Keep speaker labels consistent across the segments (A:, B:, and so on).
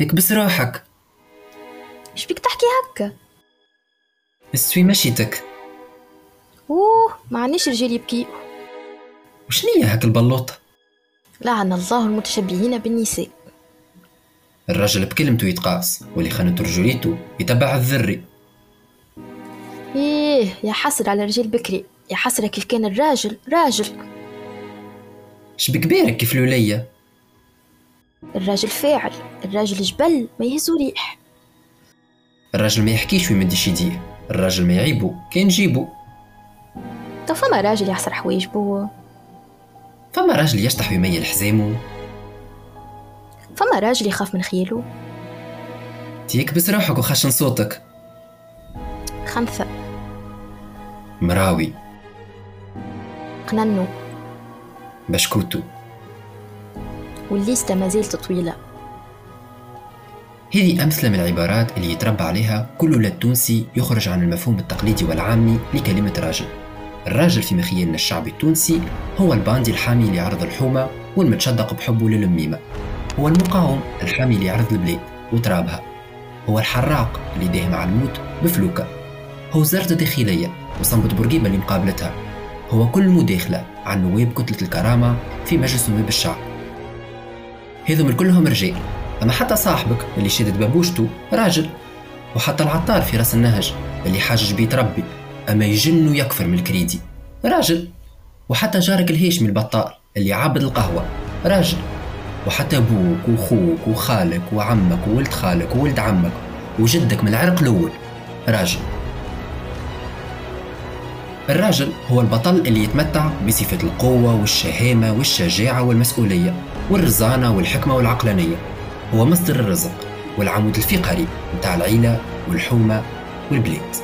A: اكبس روحك.
B: إيش بيك تحكي هكا؟
A: استوي مشيتك.
B: أوه ما عنيش رجال يبكي
A: وشنية هاك البلوطة
B: لعن الله المتشبهين بالنساء.
A: الراجل بكلمته يتقاس واللي خانت رجوليته يتبع الذري.
B: إيه يا حسر على رجال بكري. يا حسرة كيف كان الراجل؟ راجل.
A: شبك بيرك كيف لولية؟
B: الراجل فاعل الراجل جبل ما يهزو ريح.
A: الراجل ما يحكيش ويمدش يديه الراجل ما يعيبه كان جيبه
B: تو فما راجل يحصر حوايج بو
A: فما راجل يشطح ويميل حزامه
B: فما راجل يخاف من خياله.
A: تيكبس روحك وخشن صوتك
B: خنثة
A: مراوي.
B: قننو.
A: بشكوتو
B: والليستة ما زالت طويلة.
A: هذه أمثلة من العبارات اللي يتربى عليها كل ولد تونسي يخرج عن المفهوم التقليدي والعامي لكلمة راجل. الراجل في مخيلنا الشعبي التونسي هو الباندي الحامي لعرض الحومة والمتشدق بحبه للميمة. هو المقاوم الحامي لعرض البلاد وترابها. هو الحراق اللي داهم على الموت بفلوكة. هو وزارة الداخلية وصنبة بورقيبة اللي مقابلتها. هو كل مداخلة عن نواب كتلة الكرامة في مجلس نواب الشعب. هذم كلهم رجال. أما حتى صاحبك اللي شدد بابوشته راجل وحتى العطار في رأس النهج اللي حاجج بيت ربي أما يجن ويكفر من الكريدي. راجل. وحتى جارك الهيشمي البطال اللي عابد القهوة. راجل. وحتى أبوك وخوك وخالك وعمك وولد خالك وولد عمك وجدك من العرق الأول. راجل. الراجل هو البطل اللي يتمتع بصفة القوة والشهامة والشجاعة والمسؤولية. والرزانة والحكمة والعقلانية. هو مصدر الرزق والعمود الفقري متاع العيلة والحومة والبلاد.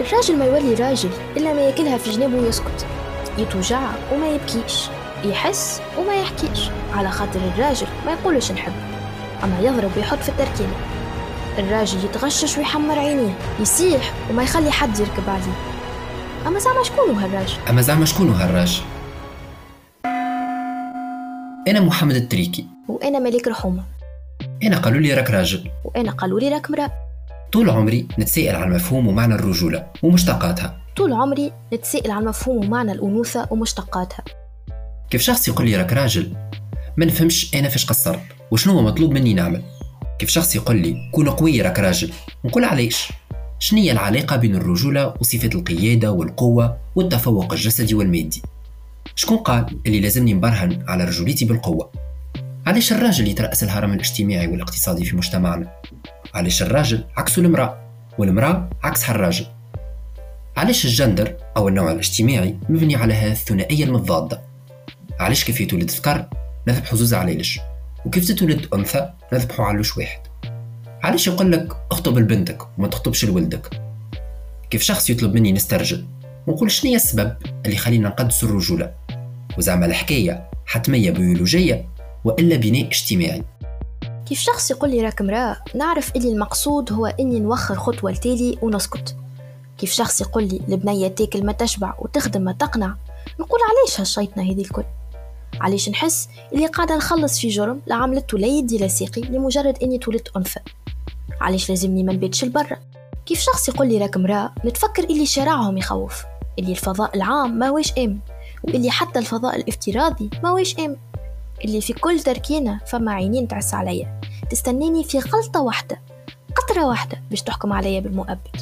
B: الراجل ما يولي راجل إلا ما يأكلها في جنابه ويسكت. يتوجع وما يبكيش يحس وما يحكيش. على خاطر الراجل ما يقولش نحب أما يضرب ويحط في التركينة. الراجل يتغشش ويحمر عينيه يسيح وما يخلي حد يركب عليه. أما زعما شكون هالراجل
A: أما زعما شكون هالراجل أنا محمد التريكي.
B: وأنا ملك رحومة.
A: أنا قالوا لي راك راجل.
B: وأنا قالوا لي راك مرأة.
A: طول عمري نتساءل عن مفهوم ومعنى الرجولة ومشتقاتها.
B: طول عمري نتساءل عن مفهوم ومعنى الأنوثة ومشتقاتها.
A: كيف شخص يقول لي راك راجل؟ ما نفهمش أنا فاش قصرت وشنو هو مطلوب مني نعمل. كيف شخص يقول لي كون قوي راك راجل؟ نقول علاش؟ شنية العلاقة بين الرجولة وصفة القيادة والقوة والتفوق الجسدي والمادي؟ شكون قال اللي لازمني نبرهن على رجوليتي بالقوة؟ علاش الراجل يترأس الهرم الاجتماعي والاقتصادي في مجتمعنا؟ علاش الراجل عكس المرأة والمرأة عكسها الراجل؟ علاش الجندر أو النوع الاجتماعي مبني على هذه الثنائية المتضادة؟ علاش كيف يتولد ذكر نذبحوا زوز عليلش وكيف تتولد أنثى نذبحوا علوش واحد؟ علاش يقول لك اخطب لبنتك وما تخطبش لولدك كيف شخص يطلب مني نسترجل؟ ونقول شنو السبب اللي يخلينا نقدس الرجولة؟ وزعما الحكاية حتمية بيولوجية وإلا بناء اجتماعي.
B: كيف شخص يقول لي راك امرأة نعرف إلي المقصود هو إني نوخر خطوة لتالي ونسكت. كيف شخص يقول لي البنية تاكل ما تشبع وتخدم ما تقنع نقول علاش هالشيطنة هذه الكل؟ علاش نحس اللي قاعدة نخلص في جرم لا عملته لا يدي لا ساقي لمجرد إني تولدت أنثى؟ علاش لازمني ما نباتش لبرا؟ كيف شخص يقول لي راك امرأة نتفكر اللي شارعهم يخوف اللي الفضاء العام ما هوش آمن. وإللي حتى الفضاء الافتراضي ما هوش آمن إللي في كل تركينة فما عينين تعس عليا. تستناني في غلطة واحدة قطرة واحدة باش تحكم عليا بالمؤبد.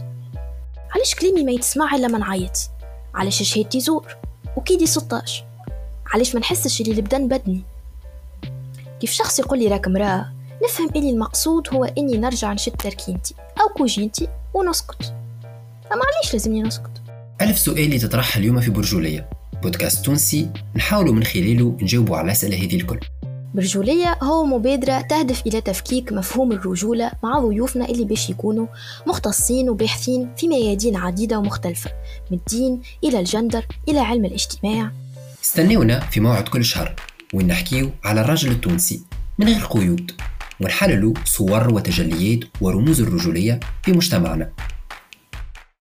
B: علاش كلامي ما يتسمع إلا ما نعيط علاش شهادتي زور وكيدي 16 علاش ما نحسش إللي البدن بدني؟ كيف شخص يقول لي راك امرأة نفهم إلي المقصود هو إني نرجع نشد تركينتي أو كوجينتي ونسكت. أما علاش لازمني نسكت؟
A: ألف سؤال تطرح اليوم في برجولية. بودكاست تونسي نحاول من خلاله نجاوبوا على الأسئلة هذه الكل.
B: برجولية هو مبادرة تهدف إلى تفكيك مفهوم الرجولة مع ضيوفنا اللي باش يكونوا مختصين وباحثين في ميادين عديدة ومختلفة من الدين إلى الجندر إلى علم الاجتماع.
A: استنونا في موعد كل شهر وين نحكيو على الرجل التونسي من غير قيود ونحللوا صور وتجليات ورموز الرجولية في مجتمعنا.